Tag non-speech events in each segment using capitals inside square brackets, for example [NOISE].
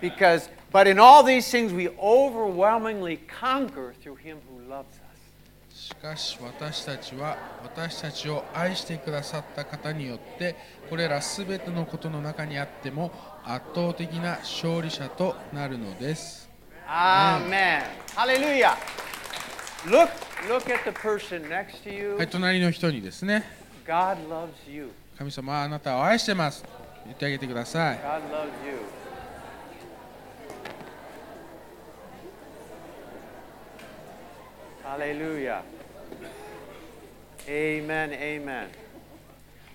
Because, but in all these things, we overwhelmingly conquer through him who loves us. しかし私たちは私たちを愛してくださった方によってこれらすべてのことの中にあっても圧倒的な勝利者となるのです。Amen. Hallelujah. Look, look at the person next to you. はい、隣の人にですね、God loves you. 神様はあなたを愛してます。言ってあげてください。God loves you. Hallelujah. Amen. Amen.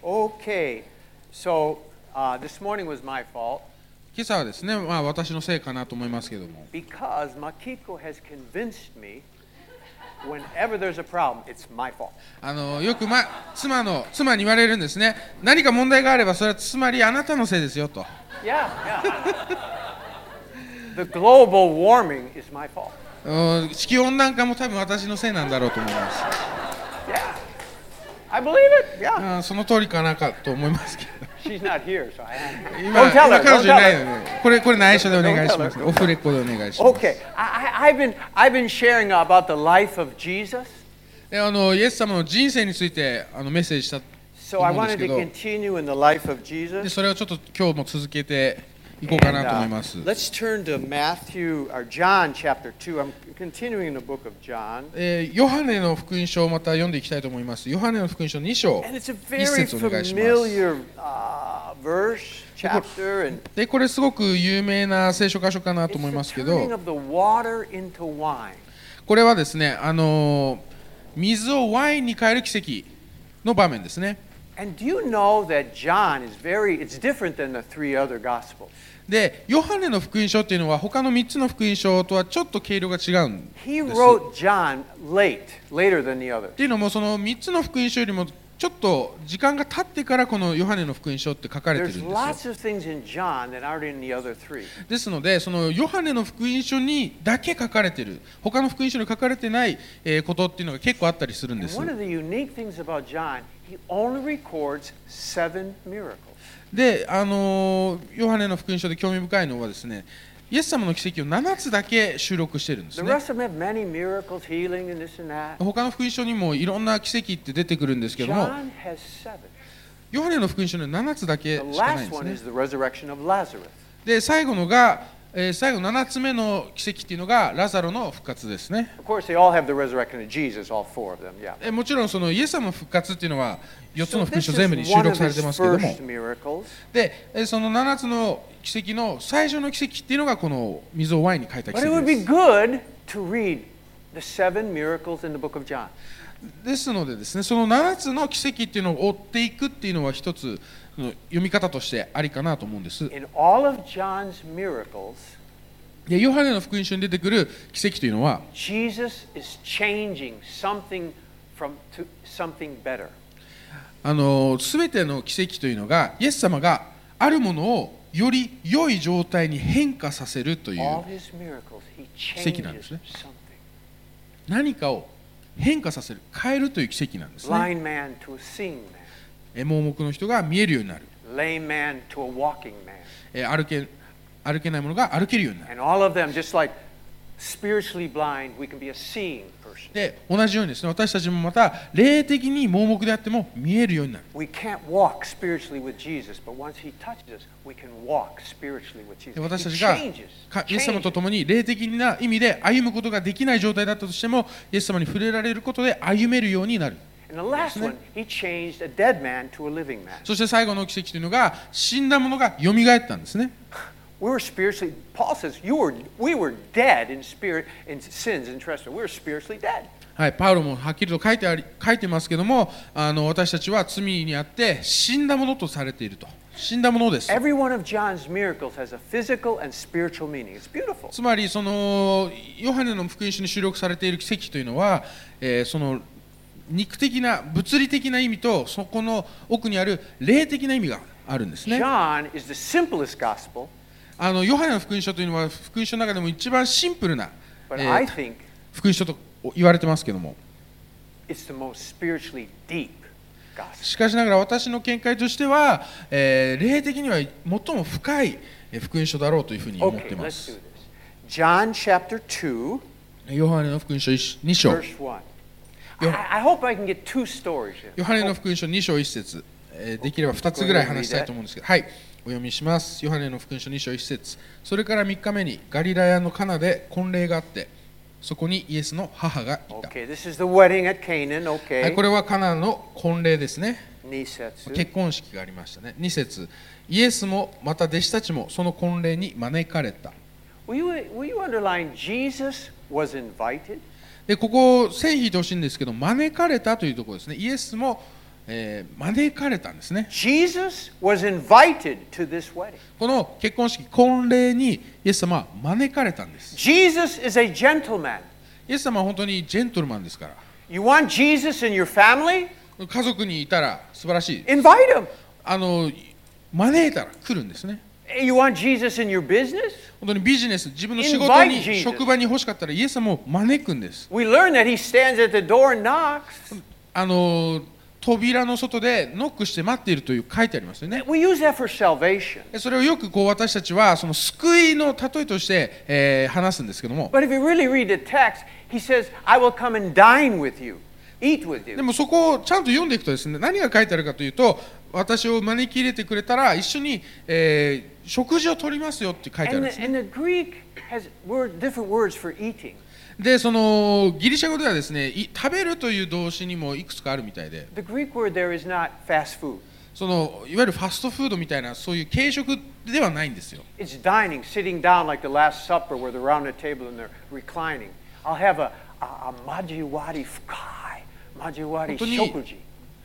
Okay. So uh, this morning was my fault 今朝はですね、まあ私のせいかなと思いますけども、because Makiko has convinced me whenever there's a problem, it's my fault. あのよく、ま、妻の妻に言われるんですね。何か問題があればそれはつまりあなたのせいですよと。Yeah, yeah. the global warming is my fault. 地球温暖化も多分私のせいなんだろうと思います。Yeah. その通りかなかと思いますけど。これ、これ内緒でお願いします。オフレコでお願いします。であのイエス様の人生についてあのメッセージしたんですけど、so、それをちょっと今日も続けて。行こうかなと思います。ヨハネの福音書をまた読んでいきたいと思います。ヨハネの福音書2章、でこれすごく有名な聖書箇所かなと思いますけど、これはですね、あの水をワインに変える奇跡の場面ですね。And do you know that John is very, it's different than the three other Gospels. で、ヨハネの福音書っていうのは他の3つの福音書とはちょっと毛色が違うんです。He wrote John late, later than the others. っていうのもその3つの福音書よりもちょっと時間が経ってからこのヨハネの福音書って書かれてるんですよ.ですのでそのヨハネの福音書にだけ書かれてる他の福音書に書かれてないえーことっていうのが結構あったりするんです.であのーヨハネの福音書で興味深いのはですねイエス様の奇跡を7つだけ収録しているんですね。他の福音書にもいろんな奇跡って出てくるんですけども、ヨハネの福音書には7つだけしかないんです。で、最後のが、え、最後7つ目の奇跡っていうのが、ラザロの復活ですね。もちろん、そのイエス様の復活っていうのは、4つの福音書全部に収録されてますけども、で、その7つの奇跡の最初の奇跡っていうのがこの水をワインに変えた奇 But it 跡 would で be す good to read the seven miracles in the book of John. ですのでですねその7つの奇跡っていうのを追っていくっていうのは一つの読み方としてありかなと思うんです In all of John's miracles, でヨハネの福音書に出てくる奇跡というのは Jesus is changing something from to something better. あの全ての奇跡というのがイエス様があるものをより良い状態に変化させるという奇跡なんですね。何かを変化させる、変えるという奇跡なんですね。え盲目の人が見えるようになる。え歩,け歩けないものが歩けるようになる。で同じようにですね私たちもまた霊的に盲目であっても見えるようになるで私たちがイエス様と共に霊的な意味で歩むことができない状態だったとしてもイエス様に触れられることで歩めるようになる。そして最後の奇跡というのが死んだものがよみがえったんですね。はい、パウロもはっきりと書いて,あり書いてますけどもあの、私たちは罪にあって死んだものとされていると、死んだものです。つまり、その、ヨハネの福音書に収録されている奇跡というのは、え、その、肉的な、物理的な意味と、そこの奥にある霊的な意味があるんですね。あのヨハネの福音書というのは福音書の中でも一番シンプルな、えー福音書と言われてますけども.しかしながら私の見解としては、えー霊的には最も深いえー福音書だろうというふうに思っています do this. John chapter 2, ヨハネの福音書2章 verse 1. I, Yo- I hope I can get two stories in. ヨハネの福音書2章1節、えーできれば2つぐらい話したいと思うんですけど、はい、お読みします。ヨハネの福音書2章1節それから3日目にガリラヤのカナで婚礼があって、そこにイエスの母がいた。Okay. はい.これはカナの婚礼ですね。結婚式がありましたね。2節イエスもまた弟子たちもその婚礼に招かれた。Will you, will you underline Jesus was invited? でここ線引いてほしいんですけど招かれたというところですねイエスも、えー招かれたんですね Jesus was invited to this wedding. この結婚式婚礼にイエス様は招かれたんです Jesus is a gentleman. イエス様は本当にジェントルマンですから You want Jesus in your family? 家族にいたら素晴らしい Invite him. あの招いたら来るんですね You want Jesus in your business? 本当にビジネス自分の仕事に.職場に欲しかったらイエス様を招くんです We learn that he stands at the door and knocks. あの扉の外でノックして待っているという書いてありますよね。それをよくこう私たちはその救いの例えとして、えー、話すんですけども。でもそこをちゃんと読んでいくとですね何が書いてあるかというと私を招き入れてくれたら一緒に、えー、食事をとりますよって書いてあるんです、でそのギリシャ語ではですね食べるという動詞にもいくつかあるみたいで。そのいわゆるファストフードみたいなそういう軽食ではないんですよ。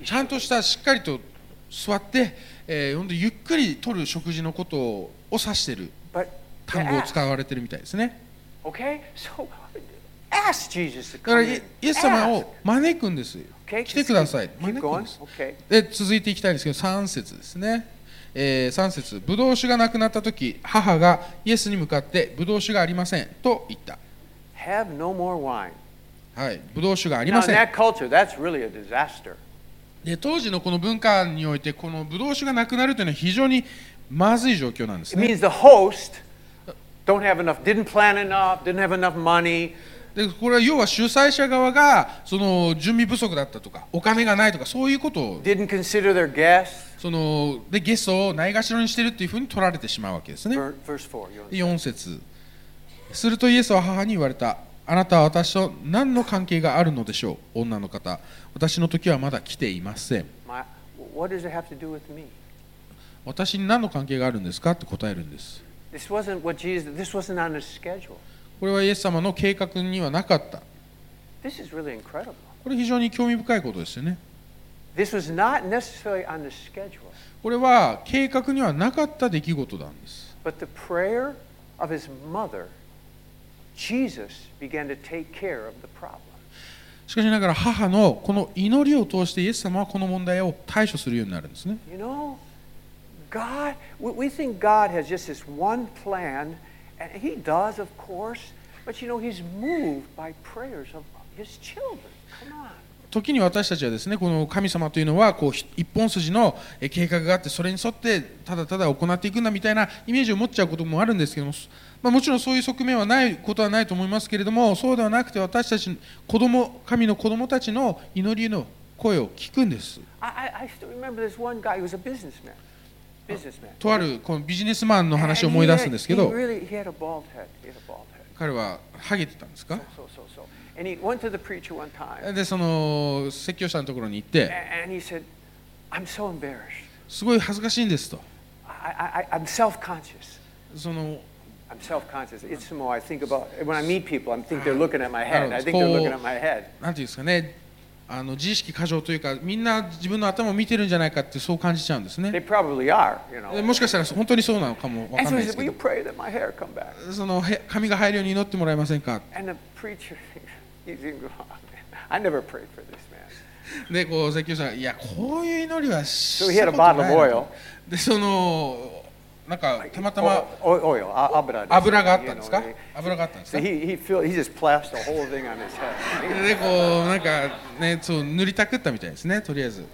ちゃんとしたしっかりと座って、えー、ゆっくりとる食事のことを指している単語を使われているみたいですね。イエス様を招くんです。来てください。で続いていきたいんですけど、3節ですね。え、3節ブドウ酒がなくなったとき、母がイエスに向かって、ブドウ酒がありませんと言った。はい、ブドウ酒がありません。で当時のこの文化において、このブドウ酒がなくなるというのは非常にまずい状況なんです。でこれは要は主催者側がその準備不足だったとかお金がないとかそういうことを didn't consider their guests. そのでゲストをないがしろにしてるっていうふうに取られてしまうわけですね Ver- Verse 4. you で4節するとイエスは母に言われたあなたは私と何の関係があるのでしょう？女の方私の時はまだ来ていません My? 私に何の関係があるんですか？って答えるんです This wasn't what Jesus, this wasn't on his schedule. これはイエス様の計画にはなかった really. これ非常に興味深いことですよね This was not necessarily on the schedule, これは計画にはなかった出来事なんです but the prayer of his mother, Jesus began to take care of the problem. しかしながら母のこの祈りを通してイエス様はこの問題を対処するようになるんですね You know, God, we think God has just this one plan, and He does, of course, but you know, He's moved by prayers of His children. Come on. 時に私たちはですねこの神様というのはこうひ一本筋のえ計画があってそれに沿ってただただ行っていくんだみたいなイメージを持っちゃうこともあるんですけども、まあ、もちろんそういう側面はないことはないと思いますけれどもそうではなくて私たち子供神の子供たちの祈りの声を聞くんです I, I, とあるこのビジネスマンの話を思い出すんですけど彼はハゲてたんですか？でその説教者のところに行ってすごい恥ずかしいんですと。そのなんていうんですかね。あの自意識過剰というかみんな自分の頭を見てるんじゃないかってそう感じちゃうんですね。でもしかしたら本当にそうなのかも。その髪が入るように祈ってもらえませんか？でこう、説教者、いや、こういう祈りはでその。なんかたまたま油があったんですか？油があったんですでこうなんかねそう塗りたくったみたいですねとりあえず。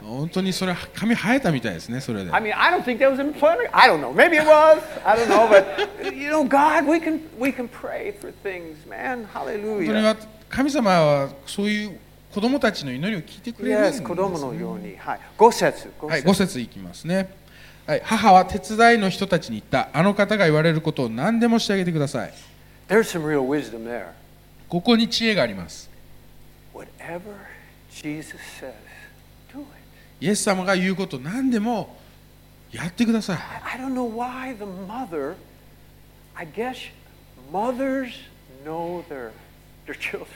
本当にそれは髪生えたみたいですねそれで。神様はそういう子供たちの祈りを聞いてくれるんです、ね、節。5、節いきますね。はい、母は手伝いの人たちに言った。あの方が言われることを何でもしてあげてください。There's some real wisdom there. ここに知恵があります。Whatever Jesus says, do it. イエス様が言うことを何でもやってください。I, don't know why the mother, I guess mothers know their their children.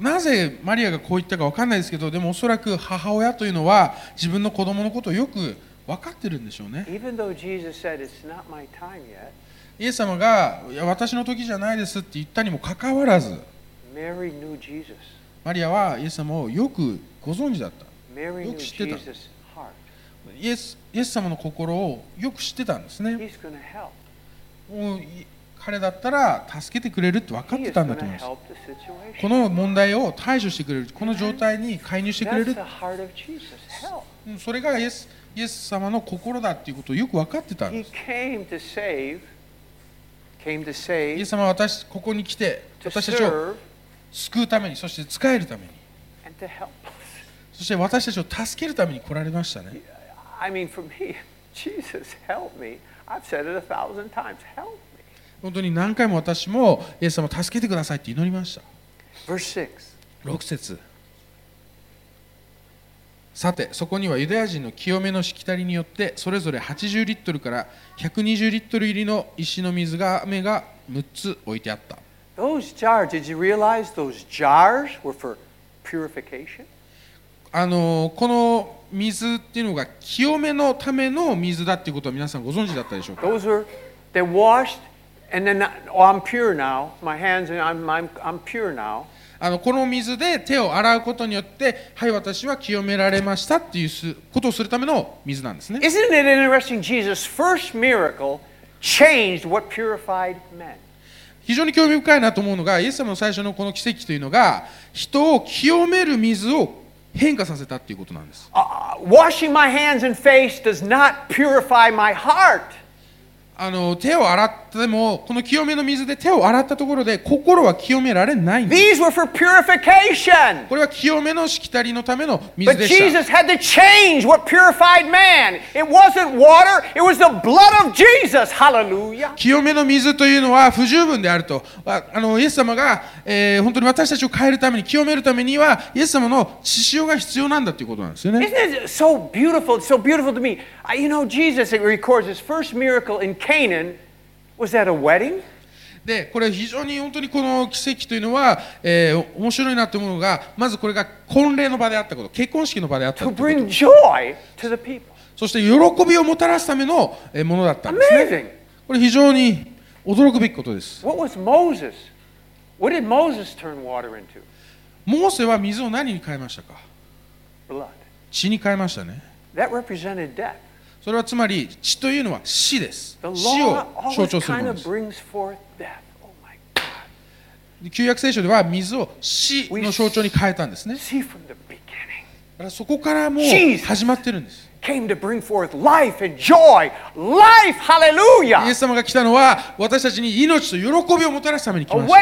なぜマリアがこう言ったか分かんないですけど、でもおそらく母親というのは自分の子供のことをよく分かってるんでしょうね。イエス様がいや私の時じゃないですって言ったにもかかわらず.マリアはイエス様をよくご存知だった。よく知ってた。イエスイエス様の心をよく知ってたんですね。もうい彼だったら助けてくれるって分かってたんだと思います。この問題を対処してくれる、この状態に介入してくれるそれがイエスイエス様の心だっていうことをよく分かってたんです。save, イエス様は私ここに来て私たちを救うために、そして使えるために.そして私たちを助けるために来られましたね。I mean, for me, [LAUGHS] Jesus, help me. I've said it a thousand times. Help me. 本当に何回も私もイエス様助けてくださいって祈りました。Verse 6. 6節さてそこにはユダヤ人の清めのしきたりによってそれぞれ80リットルから120リットル入りの石の水が雨が6つ置いてあった。あのこの水っていうのが清めのための水だっていうことは皆さんご存知だったでしょうか？あのこの水で手を洗うことによってはい私は清められましたっていうことをするための水なんですね。非常に興味深いなと思うのが、イエス様の最初のこの奇跡というのが、人を清める水を変化させたということなんです。Uh, washing my hands and face does not purify my heart. あの手を洗っても、この清めの水で手を洗ったところで、心は清められないんです。これは清めのしきたりのための水です。清めの水というのは不十分であると。あのイエス様が、えー、本当に私たちを変えるために、清めるためには、イエス様の血潮が必要なんだということなんですよね。Canaan was at a wedding? でこれ非常に本当にこの奇跡というのは、えー面白いなと思うのがまずこれが婚礼の場であったこと結婚式の場であったこ bring と joy to the people. そして喜びをもたらすためのえーものだったんですね Amazing. これ非常に驚くべきことです What was Moses? What did Moses turn water into? モーセは水を何に変えましたか？Blood. 血に変えましたね That represented death. それはつまり血というのは死です。死を象徴するもです。旧約聖書では水を死の象徴に変えたんですね。そこからもう始まってるんです。イエス様が来たのは私たちに命と喜びをもたらすために来ました。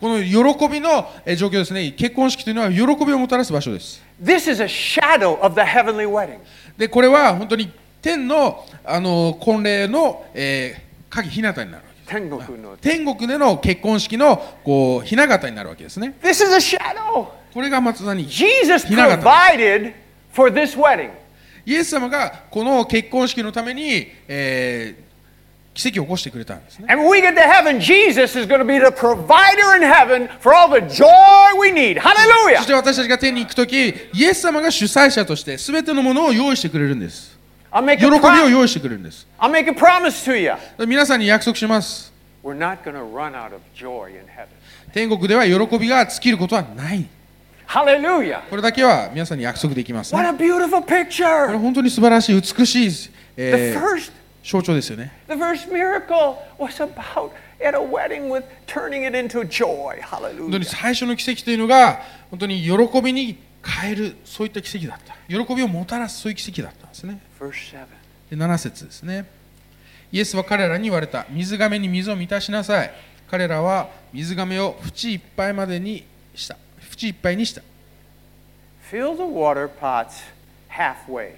この喜びの状況ですね。結婚式というのは喜びをもたらす場所です。This is a shadow of the heavenly wedding. でこれは本当に天のあの婚礼の、えー、鍵ひなたになる天国の。天国での結婚式のこうひな形になるわけですね This is a shadow. これがまさに Jesus provided for this wedding. イエス様がこの結婚式のために、えー奇跡を起こしてくれたんですね。そして私たちが天に行くとき、イエス様が主催者として全てのものを用意してくれるんです。喜びを用意してくれるんです。皆さんに約束します。天国では喜びが尽きることはない。これだけは皆さんに約束できます、これ本当に素晴らしい、美しい。象徴ですよね the first miracle was about at a wedding with turning it into joy. 本当に.最初の奇跡というのが本当に喜びに変えるそういった奇跡だった喜びをもたらすそういう奇跡だったんですね Verse 7. で7節ですねイエスは彼らに言われた水がめに水を満たしなさい彼らは水がめを縁いっぱいまでにした縁いっぱいにした Fill the water pots halfway.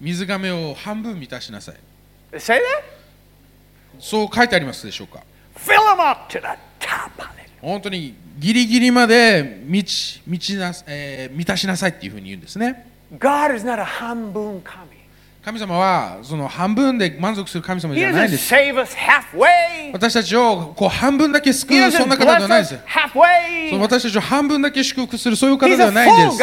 水がめを半分満たしなさい Say that? そう書いてありますでしょうか？Fill them up to the top. 本当にギリギリまで満ち満ちな、えー満たしなさいっていうふうに言うんですね God is not a hambun kami. 神様はその半分で満足する神様じゃない doesn't です.私たちをこう半分だけ救うそんな方ではないです.その私たちを半分だけ祝福するそういう方ではないんです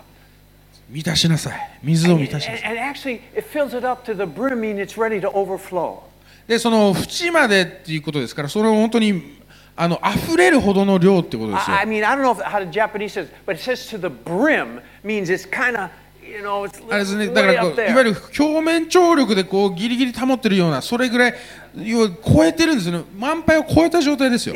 満たしなさい。水を満たしなさい。で、その縁までっていうことですから、それを本当にあの溢れるほどの量ってことですよ。ね、だからこういわゆる表面張力でこうギリギリ保ってるような、それぐらい、要は超えてるんですね、満杯を超えた状態ですよ。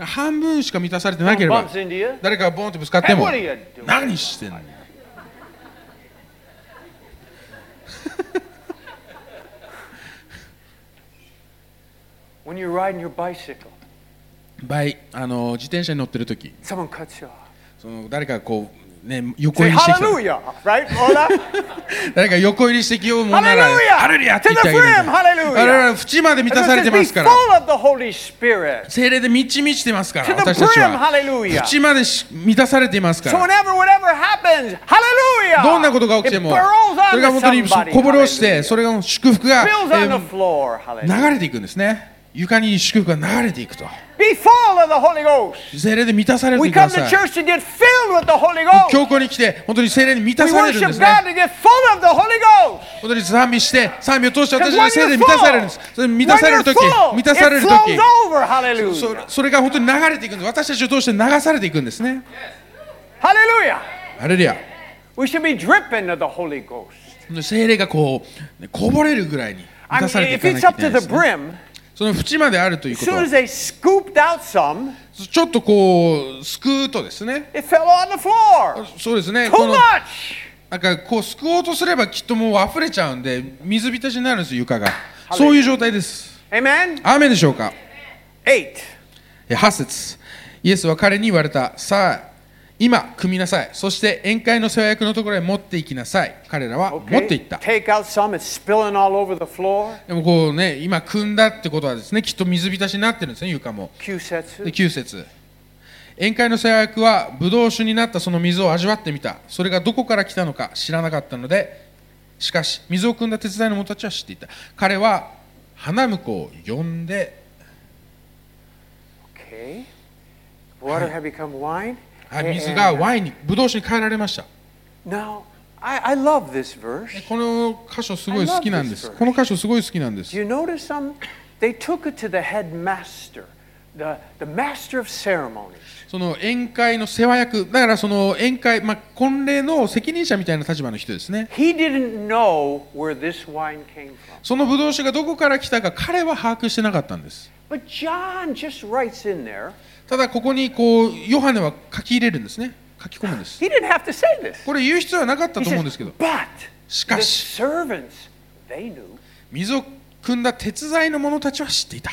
半分しか満たされてなければ誰かがボーンとぶつかっても何してんの？[LAUGHS] バイあの自転車に乗ってる時。その誰かがこうね、横入りしてきた。か [LAUGHS] 横入りしてきようもなら、ハレルヤって言あれる。ハレは縁まで満たされてますから、精霊で満ち満ちてますから、縁まで満たされていますから、どんなことが起きても、それが本当にこぼれ落ちて、それが祝福が流れていくんですね。床に祝福が流れていくと。聖霊で満たされてくだ。に来て、本当に聖霊に満たされる、本当に賛美して、賛美を通して私は聖霊満たされるんです。満たされる時、満たされる時そ、れが本当に流れていく。私たちを通して流されていくんですね。ハレルヤ。ハルヤ。聖霊がこう、こぼれるぐらいに。その縁まであるということ soon は as they scooped out some, ちょっとこうすくうとですね it fell on the floor. そうですね Too much. なんかこうすくおうとすればきっともう溢れちゃうんで水浸しになるんです床がそういう状態です Amen? 雨でしょうか？Eight. え8節イエスは彼に言われたさあ今組みなさいそして宴会の世話役のところへ持って行きなさい彼らは持って行った Take out some. It's spilling all over the floor. でもこうね今組んだってことはですねきっと水浸しになってるんですね床も Q で sets. 9節宴会の世話役はブドウ酒になったその水を味わってみたそれがどこから来たのか知らなかったのでしかし水を汲んだ手伝いの者たちは知っていた彼は花婿を呼んで Okay. Water had become wine. はい And- 水がワインにブドウ酒に変えられました Now, I, I love this verse. この箇所すごい好きなんです.この箇所すごい好きなんです Do you notice some? They took it to the headmaster the, the master of ceremonies, その宴会の世話役だからその宴会、まあ、婚礼の責任者みたいな立場の人ですね he didn't know where this wine came from. そのブドウ酒がどこから来たか彼は把握してなかったんです But John just writes in there, ただここにこうヨハネは書き入れるんですね。書き込むんです。これ言う必要はなかったと思うんですけど。しかし、水を汲んだ鉄材の者たちは知っていた。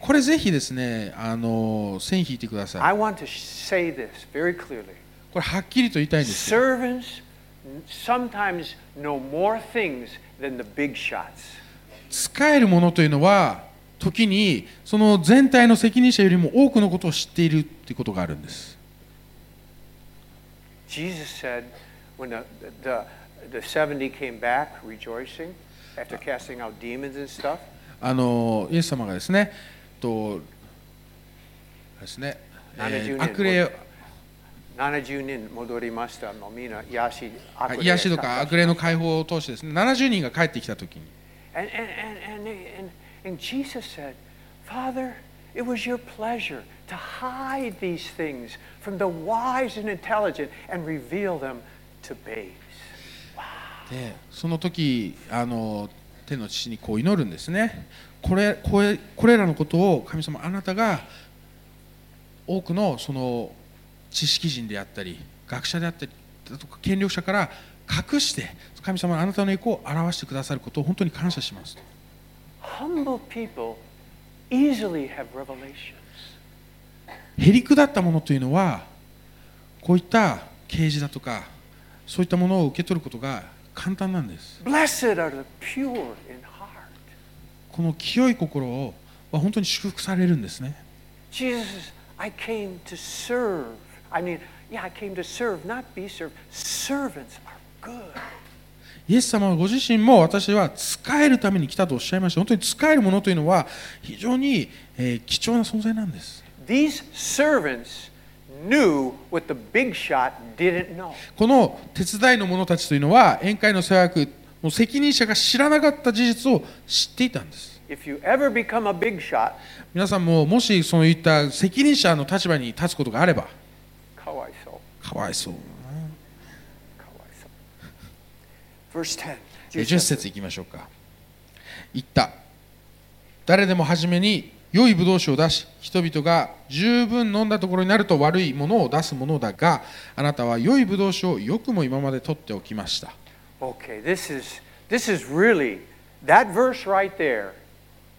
これぜひですね、あの線引いてください。これはっきりと言いたいんです。使えるものというのは時にその全体の責任者よりも多くのことを知っているということがあるんです。Jesus said when the, the, the 70 came back rejoicing after casting out demons and stuff, あのイエス様がですねとですね、え70年ー悪霊70人戻りました？もうみんな癒し、悪霊癒しとか悪霊の解放を通してですね70人が帰ってきた時に。And, and, and, and, and, and Jesus said, Father, it was your pleasure to hide these things from the wise and intelligent and reveal them to babes. でその時あの天の父にこう祈るんですねこれこれこれらのことを神様あなたが多くのその知識人であったり学者であったりだとか権力者から隠して神様あなたの栄光を表してくださることを本当に感謝しますと Humble people easily have revelations. へりくだったものというのはこういった啓示だとかそういったものを受け取ることが簡単なんです Blessed are the pure in heart. この清い心をは本当に祝福されるんですね Jesus I came to serve. I mean, yeah, I came to serve, not be served. Servants are good. イエス様はご自身も私は使えるために来たとおっしゃいました本当に使えるものというのは非常に、えー貴重な存在なんです These servants knew what the big shot didn't know. この手伝いの者たちというのは宴会の世話役の責任者が知らなかった事実を知っていたんです If you ever become a big shot, 皆さんももしそういった責任者の立場に立つことがあればかわいそう。かわいそうかわいそう。Verse 10. 10節。いきましょうか。言った。誰でも初めに良いブドウ酒を出し人々が十分飲んだところになると悪いものを出すものだがあなたは良いブドウ酒をよくも今まで取っておきました。Okay, this is this is really that verse right there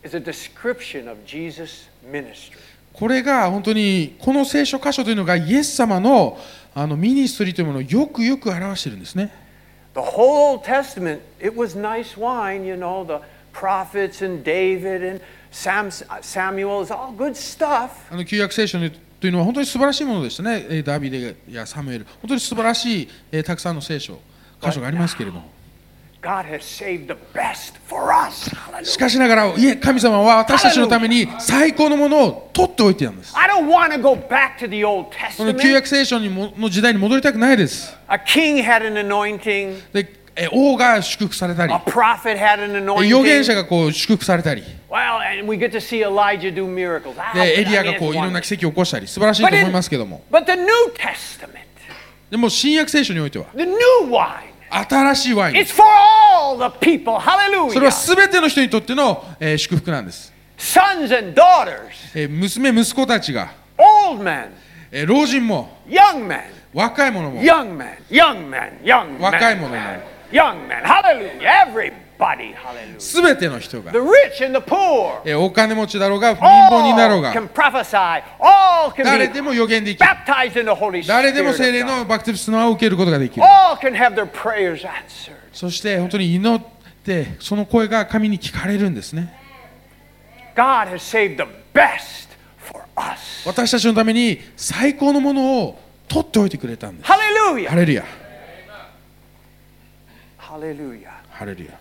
is a description of Jesus' ministry. これが本当にこの聖書箇所というのがイエス様のあのミニストリーというものをよくよく表しているんですね The whole Old Testament, it was nice wine, you know, the prophets and David and Sam, Samuel, it's all good stuff. あの旧約聖書というのは本当に素晴らしいものでしたねえーダビデやサムエル本当に素晴らしいえーたくさんの聖書箇所がありますけれども しかしながら、いえ、神様は私たちのために最高のものを取っておいてるんです。この旧約聖書の時代に戻りたくないです。で王が祝福されたり、預言者がこう祝福されたり、でエリアがこういろんな奇跡を起こしたり、素晴らしいと思いますけども。でも、新約聖書においては、新しいワイン it's for all the people. それは Hallelujah. 全ての人にとっての、えー祝福なんです、Sons and daughters, えー娘息子たちが、old men, えー老人も young men, 若い者も young men, young men, young 若い者も men, young men. Hallelujah. Everybody. すべての人が、お金持ちだろうが、貧乏になろうが、誰でも予言できる。誰でも精霊のバクテリスの輪を受けることができる。そして本当に祈って、その声が神に聞かれるんですね。私たちのために最高のものを取っておいてくれたんです。ハレルヤ。ハレルヤ。You ヤ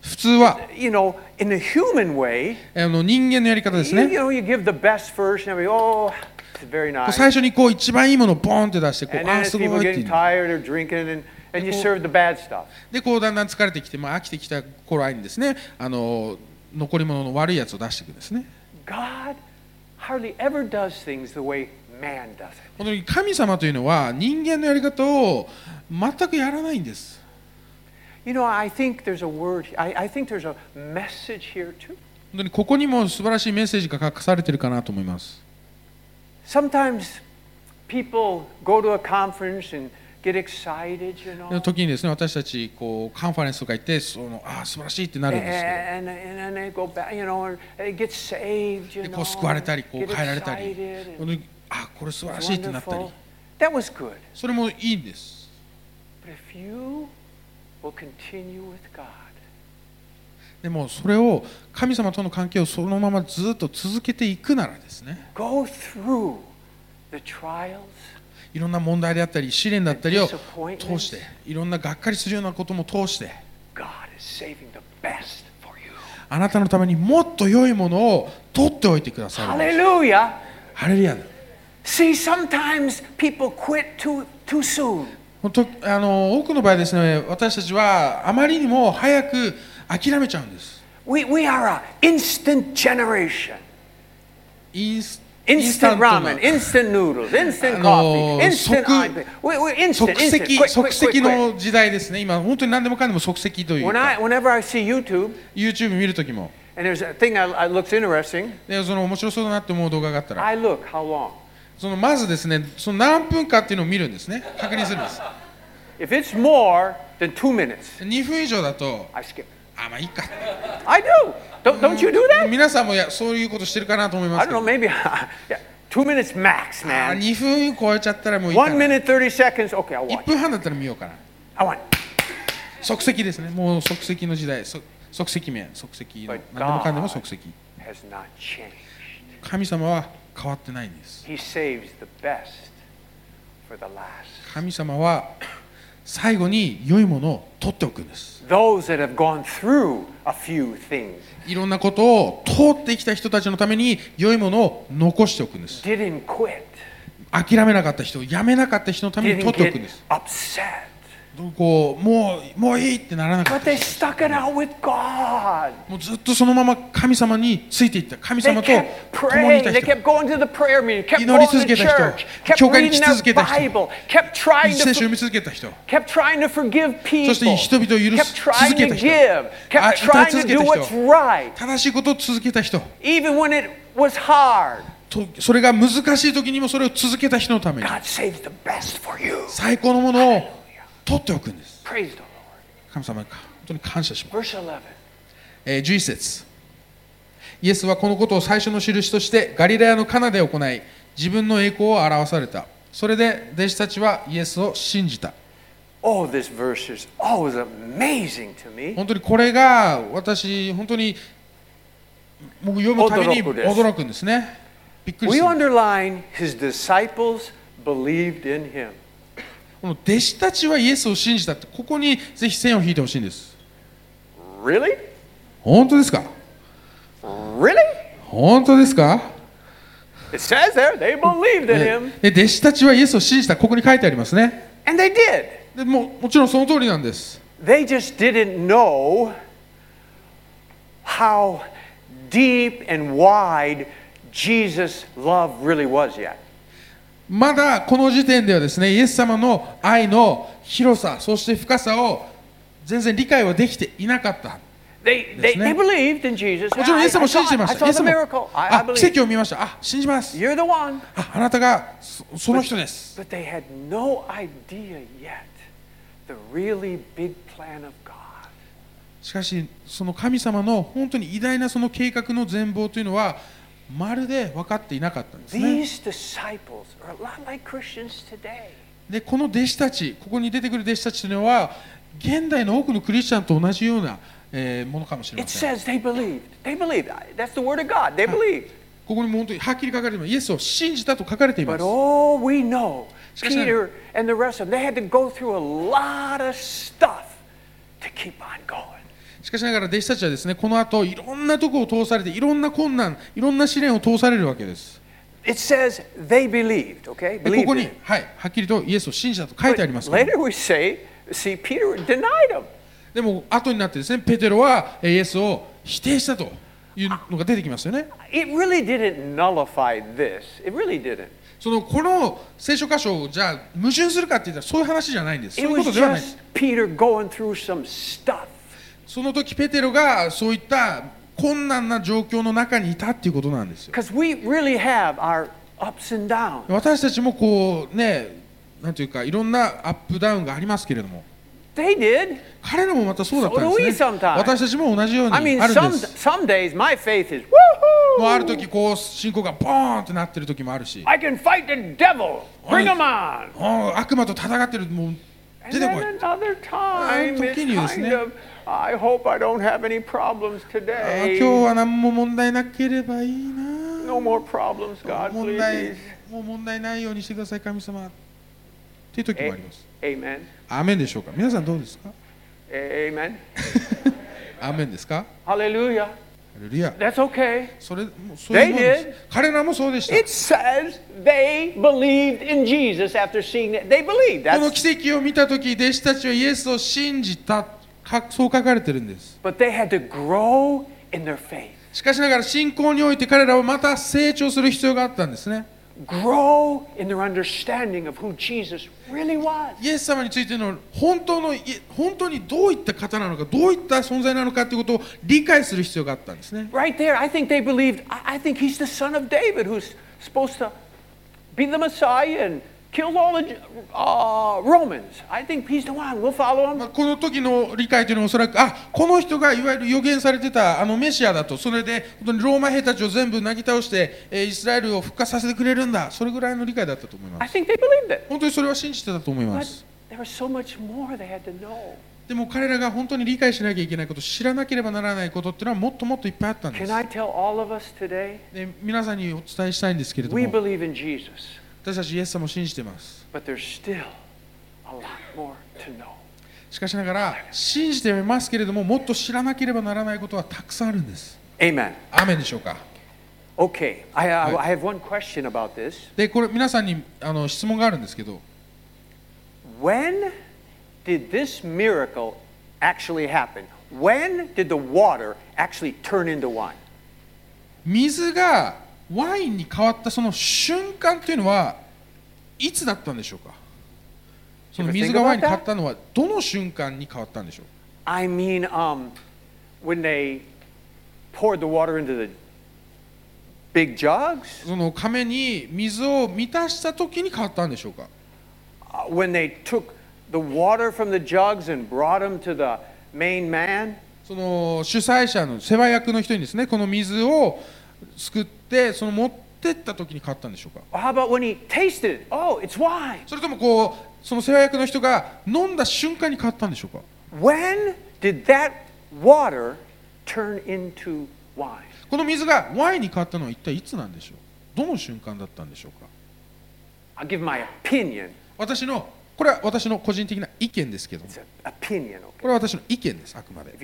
普通は、あの人間のやり方ですね。最初にこう一番いいものをボンって出してああすごいってでこうだんだん疲れてきてまあ飽きてきた頃合いにですねあの残り物の悪いやつを出していくんですね。本当に神様というのは人間のやり方を全くやらないんです。本当にここにも素晴らしいメッセージが隠されているかなと思います。時にですね私たちこうカンファレンスとか行ってそのあ素晴らしいってなるんですけでこう救われたりこう変えられたり。あこれ素晴らしいってなったり。それもいいんです。でもそれを神様との関係をそのままずっと続けていくならですね。いろんな問題であったり試練だったりを通していろんながっかりするようなことも通して。あなたのためにもっと良いものを取っておいてください。ハレルヤヤ See, sometimes people quit too soon. 本当あの多くの場合ですね私たちはあまりにも早く諦めちゃうんです We, we are a instant generation. インス Instant ramen, instant noodles, instant coffee, instant 即 iPad. We, we're instant, 即 instant. 席 Quick, 即 quick, 席 quick, quick. の時代ですね今本当に何でもかんでも即席という When I, か whenever I see YouTube, YouTube 見るときも and there's a thing that I- looks interesting, でその面白そうだなって思う動画があったら I look how long. そのまずですね、その何分かっていうのを見るんですね、確認するんです。If 2分以上だと、I あ、まあいいか。I do. 皆さんもやそういうことしてるかなと思いますけど。2 [LAUGHS] 分超えちゃったらもういいかな。1, 分半だったら見ようかな。即席ですね、もう即席の時代、即席面、即席の、何でもかんでも即席。神様は。変わってないんです.神様は最後に良いものを取っておくんです。いろんなことを通ってきた人たちのために良いものを残しておくんです。諦めなかった人やめなかった人のために取っておくんですも,うもういいってならなかった。もうずっとそのまま神様についていった。神様と共。Praying, 祈り続けた人。教会に来続けた人。聖書を読み続けた人。People, そして人々を許す続けた人。あ歌い続けた人。正しいことを続けた人。Even when it was hard. とそれが難しい時にもそれを続けた人のために。最高のものを。取っておくんです。Praise the Lord. 神様に本当に感謝します。Verse 11. えー11節。イエスはこのことを最初の印としてガリラヤのカナで行い自分の栄光を表された。それで弟子たちはイエスを信じた。Oh, this verse is always amazing to me. 本当にこれが私本当に僕読むたびに驚くんですね。びっくり We する。Underline his disciples believed in him. この弟子たちはイエスを信じたってここにぜひ線を引いてほしいんです Really? 本当ですか Really? 本当ですか It says there they believed in で him, で弟子たちはイエスを信じたここに書いてありますね and they did. でももちろんその通りなんです They just didn't know how deep and wide Jesus' love really was yet. まだこの時点ではですね、イエス様の愛の広さ、そして深さを全然理解はできていなかった。もちろん、イエス様も信じていました。イエあ奇跡を見ました。あ信じます。あ,なたがそ,その人です。しかし、その神様の本当に偉大なその計画の全貌というのは、まるで分かっていなかったんですね。でこの弟子たち、ここに出てくる弟子たちというのは、現代の多くのクリスチャンと同じようなものかもしれません。ここにも本当にはっきり書かれています。イエスを信じたと書かれています。しかし、ね、しかしながら弟子たちはですねこの後いろんなところを通されていろんな困難いろんな試練を通されるわけです It says they believed, okay? でここに.はい、はっきりとイエスを信じたと書いてありますけど later we say, see, Peter denied him. でも後になってですねペテロはえーイエスを否定したというのが出てきますよね It really didn't nullify this. It really didn't. そのこの聖書箇所をじゃあ矛盾するかって言ったらそういう話じゃないんですそういうことではないです just Peter going through some stuff. その時ペテロがそういった困難な状況の中にいたっていうことなんですよ really have our ups and downs. 私たちもこうねなんていうかいろんなアップダウンがありますけれども They did. 彼らもまたそうだったんですね.私たちも同じようにあるん some です some days my faith is もうある.時こう信仰がボーンってなってる時もあるし I can fight the devil. Bring him on. 悪魔と戦ってるもう出てこい then another time, it's 時にですね。I hope I don't have any problems ああ today. 今日は何も問題なければいいな No more problems, God, 問題 please. もう問題ないようにしてください神様っていう時もあります Amen. アーメンでしょうか皆さんどうですか Amen. アーメンですか Hallelujah. ハレルヤ That's okay. それもうそういうもんで They す did. 彼らもそうでした It says they believed in Jesus after seeing that. They believed. この That's, 奇跡を見た時弟子たちはイエスを信じたかそう書かれてるんです but they had to grow in their faith. しかしながら信仰において彼らはまた成長する必要があったんですね Grow in their understanding of who Jesus really was. イエス様についての本当のい本当にどういった方なのかどういった存在なのかということを理解する必要があったんですね Right there, I think they believed, I, I think he's the son of David who's supposed to be the Messiah and killed all the uh, Romans. I think he's the one. We'll follow まあ him. この時の理解というのはおそらくあこの人がいわゆる予言されてたあのメシアだとそれで本当にローマ兵たちを全部なぎ倒して、えーイスラエルを復活させてくれるんだそれぐらいの理解だったと思いま I す think they believed it. 本当にそれは信じてたと思いま But す there was so much more they had to know. でも彼らが本当に理解しなきゃいけないこと知らなければならないことっていうのはもっともっといっぱいあったんで Can す I tell all of us today? で皆さんにお伝えしたいんですけれど We も believe in Jesus, 私たちイエス様を信じてます but there's still a lot more to know. しかしながら信じてはいますけれどももっと知らなければならないことはたくさんあるんです Amen. アーメンでしょうか Okay, I, I, Right. I have one question about this. でこれ皆さんにあの質問があるんですけど When did this miracle actually happen? When did the water actually turn into wine? 水がワインに変わったその瞬間というのはいつだったんでしょうか？その水がワインに変わったのはどの瞬間に変わったんでしょう？I、その亀に水を満たした時に変わったんでしょうか？その主催者の世話役の人にですね、この水をその持ってった時に変わったんでしょうか？Or how about when he tasted it? Oh, it's wine. それともこうその世話役の人が飲んだ瞬間に変わったんでしょうか？When did that water turn into wine? この水がワインに変わったのは一体いつなんでしょう？どの瞬間だったんでしょうか？I'll give my opinion. 私のこれは私の個人的な意見ですけども?これは私の意見ですあくまで.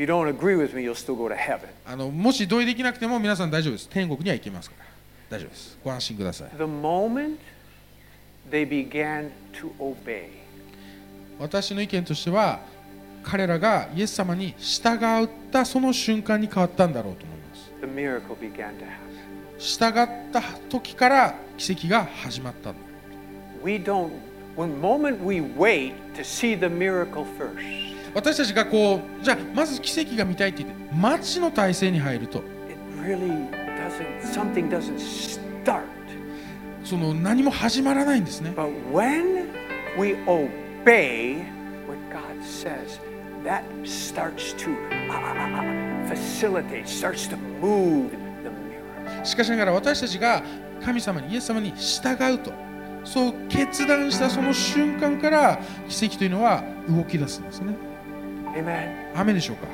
あのもし同意できなくても皆さん大丈夫です。天国には行けますから。大丈夫です。ご安心ください。私の意見としては彼らがイエス様に従ったその瞬間に変わったんだろうと思います.従った時から奇跡が始まった。んだ We don't, one moment we wait to see the miracle first, 私たちがこうじゃあまず奇跡が見たいって言って待ちの体制に入ると it really doesn't, something doesn't start. その何も始まらないんですね But when we obey what God says, that starts to uh, uh, uh, facilitate, starts to move the miracle. しかしながら私たちが神様にイエス様に従うとそう決断したその瞬間から奇跡というのは動き出すんですね.雨でしょうか？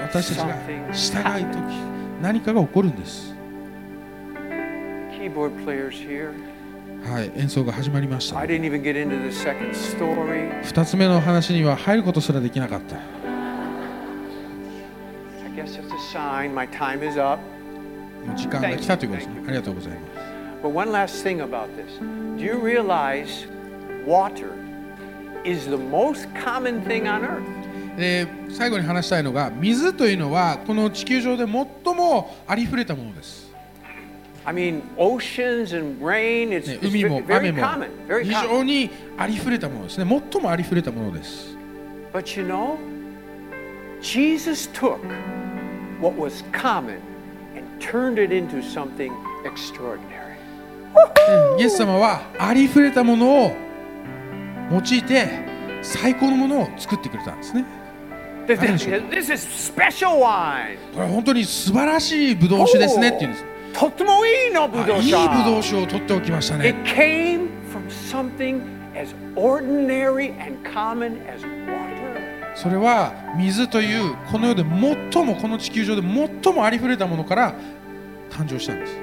私たちが従い時何かが起こるんです.はい演奏が始まりました I didn't even get into the second story. 2つ目の話には入ることすらできなかった.もう時間が来たということですねありがとうございます But one last thing about this. Do you realize water is the most common thing on earth? で最後に話したいのが水というのはこの地球上で最もありふれたものです、I mean, oceans and rain, it's, ね it's 海も very 雨も非 common. 常にありふれたものですね最もありふれたものです But you know, Jesus took what was common and turned it into something extraordinary. イエス様はありふれたものを用いて最高のものを作ってくれたんですね。This, is special wine. これは本当に素晴らしいブドウ酒ですねっていうんです。とってもいいのブドウあいい酒。ブドウ酒を取っておきました It ね came from something as ordinary and common as water. それは水というこの世で最もこの地球上で最もありふれたものから誕生したんです。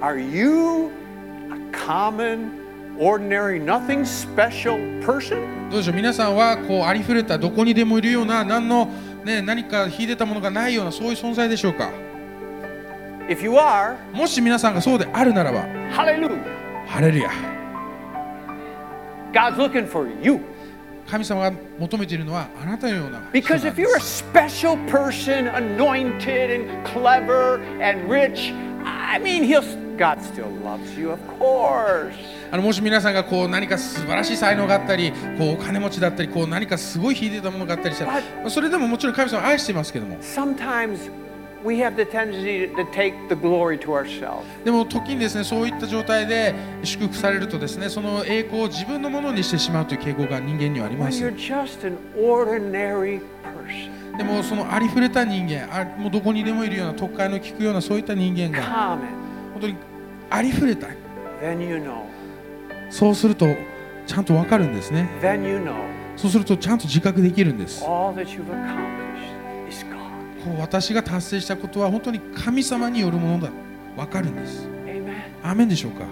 Are you どうでしょう皆さんはこうありふれたどこにでもいるような何,の、ね、何か秀でたものがないようなそういう存在でしょうか？もし皆さんがそうであるならば。ハレルヤ God's looking for you. 神様が求めているのはあなたのような人なです。God still loves you, of course. あのもし皆さんがこう何か素晴らしい才能があったりこうお金持ちだったりこう何かすごい秀でたものがあったりしたらそれでももちろん神様は愛してますけども Sometimes we have the tendency to, to take the glory to ourselves. でも時にですねそういった状態で祝福されるとですねその栄光を自分のものにしてしまうという傾向が人間にはありま When す you're just an ordinary person, でもそのありふれた人間あもうどこにでもいるような特会の聞くようなそういった人間が当にありふれた then you know, そうするとちゃんとわかるんですね。Then you know. そうするとちゃんと自覚できるんです。All that you've accomplished is God. こう私が達成したことは本当に神様によるものだ。わかるんです。Amen. アーメンでしょうか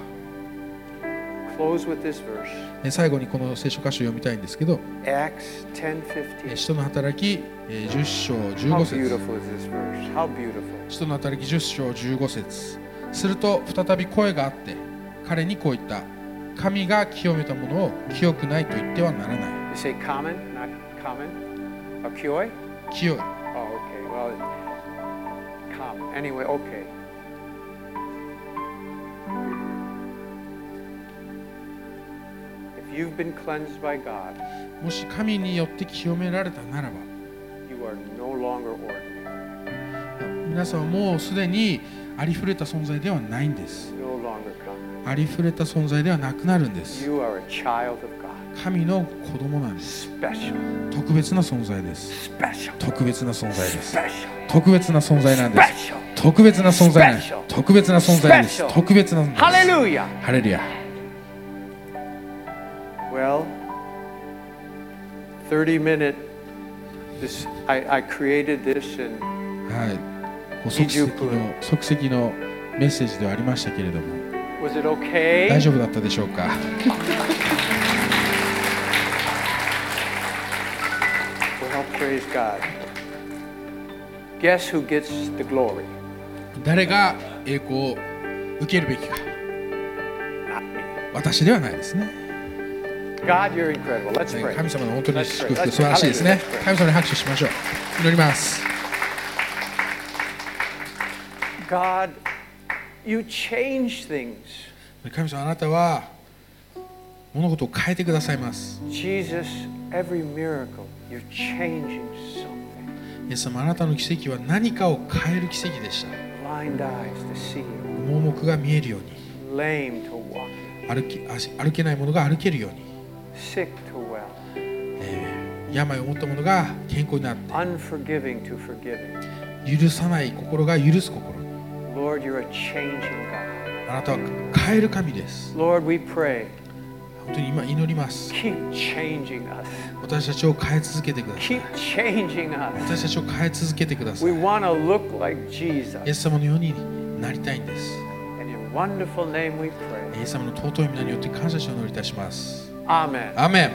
？Close with this verse. え最後にこの聖書箇所を読みたいんですけど。Acts 10え 15. 使徒の働きえー10章 How 15節。Beautiful is this verse? How beautiful. 使徒の働き10章15節すると再び声があって彼にこう言った神が清めたものを清くないと言ってはならない You say common, not common? 清い Oh, okay. Well, common. Anyway, okay. If you've been cleansed by God, もし神によって清められたならば you are no longer ordinary, 皆さんはもうすでにありふれた存在ではないんです。ありふれた存在ではなくなるんです。神の子供なんです。特別な存在です。特別な存在です。特別な存在なんです。特別な存在なんです。特別な存在です。特別な存在です。ハレルヤ。30 minutes. This, I, created this and. 即席のメッセージではありましたけれども、大丈夫だったでしょうか？[LAUGHS] 誰が栄光を受けるべきか。私ではないですね。神様の本当に祝福素晴らしいですね。しましょう。祈ります。God, you change things. 神様あなたは物事を変えてくださいます Jesus, every miracle, you're changing something. イエス様あなたの奇跡は何かを変える奇跡でした Blind eyes to see, 盲目が見えるように lame to walk, 歩き足歩けない者が歩けるように、sick to well, えー病を持った者が健康になっ unforgiving to forgiving. て許さない心が許す心 Lord, you're a changing God. あなたは変える神です Lord, we pray, 本当に今祈ります keep changing us. 私たちを変え続けてください Keep changing us. 私たちを変え続けてください We want to look like Jesus. イエス様のようになりたいんです In your wonderful name we pray. イエス様の尊い皆によって感謝しをお祈りいたします Amen. アーメン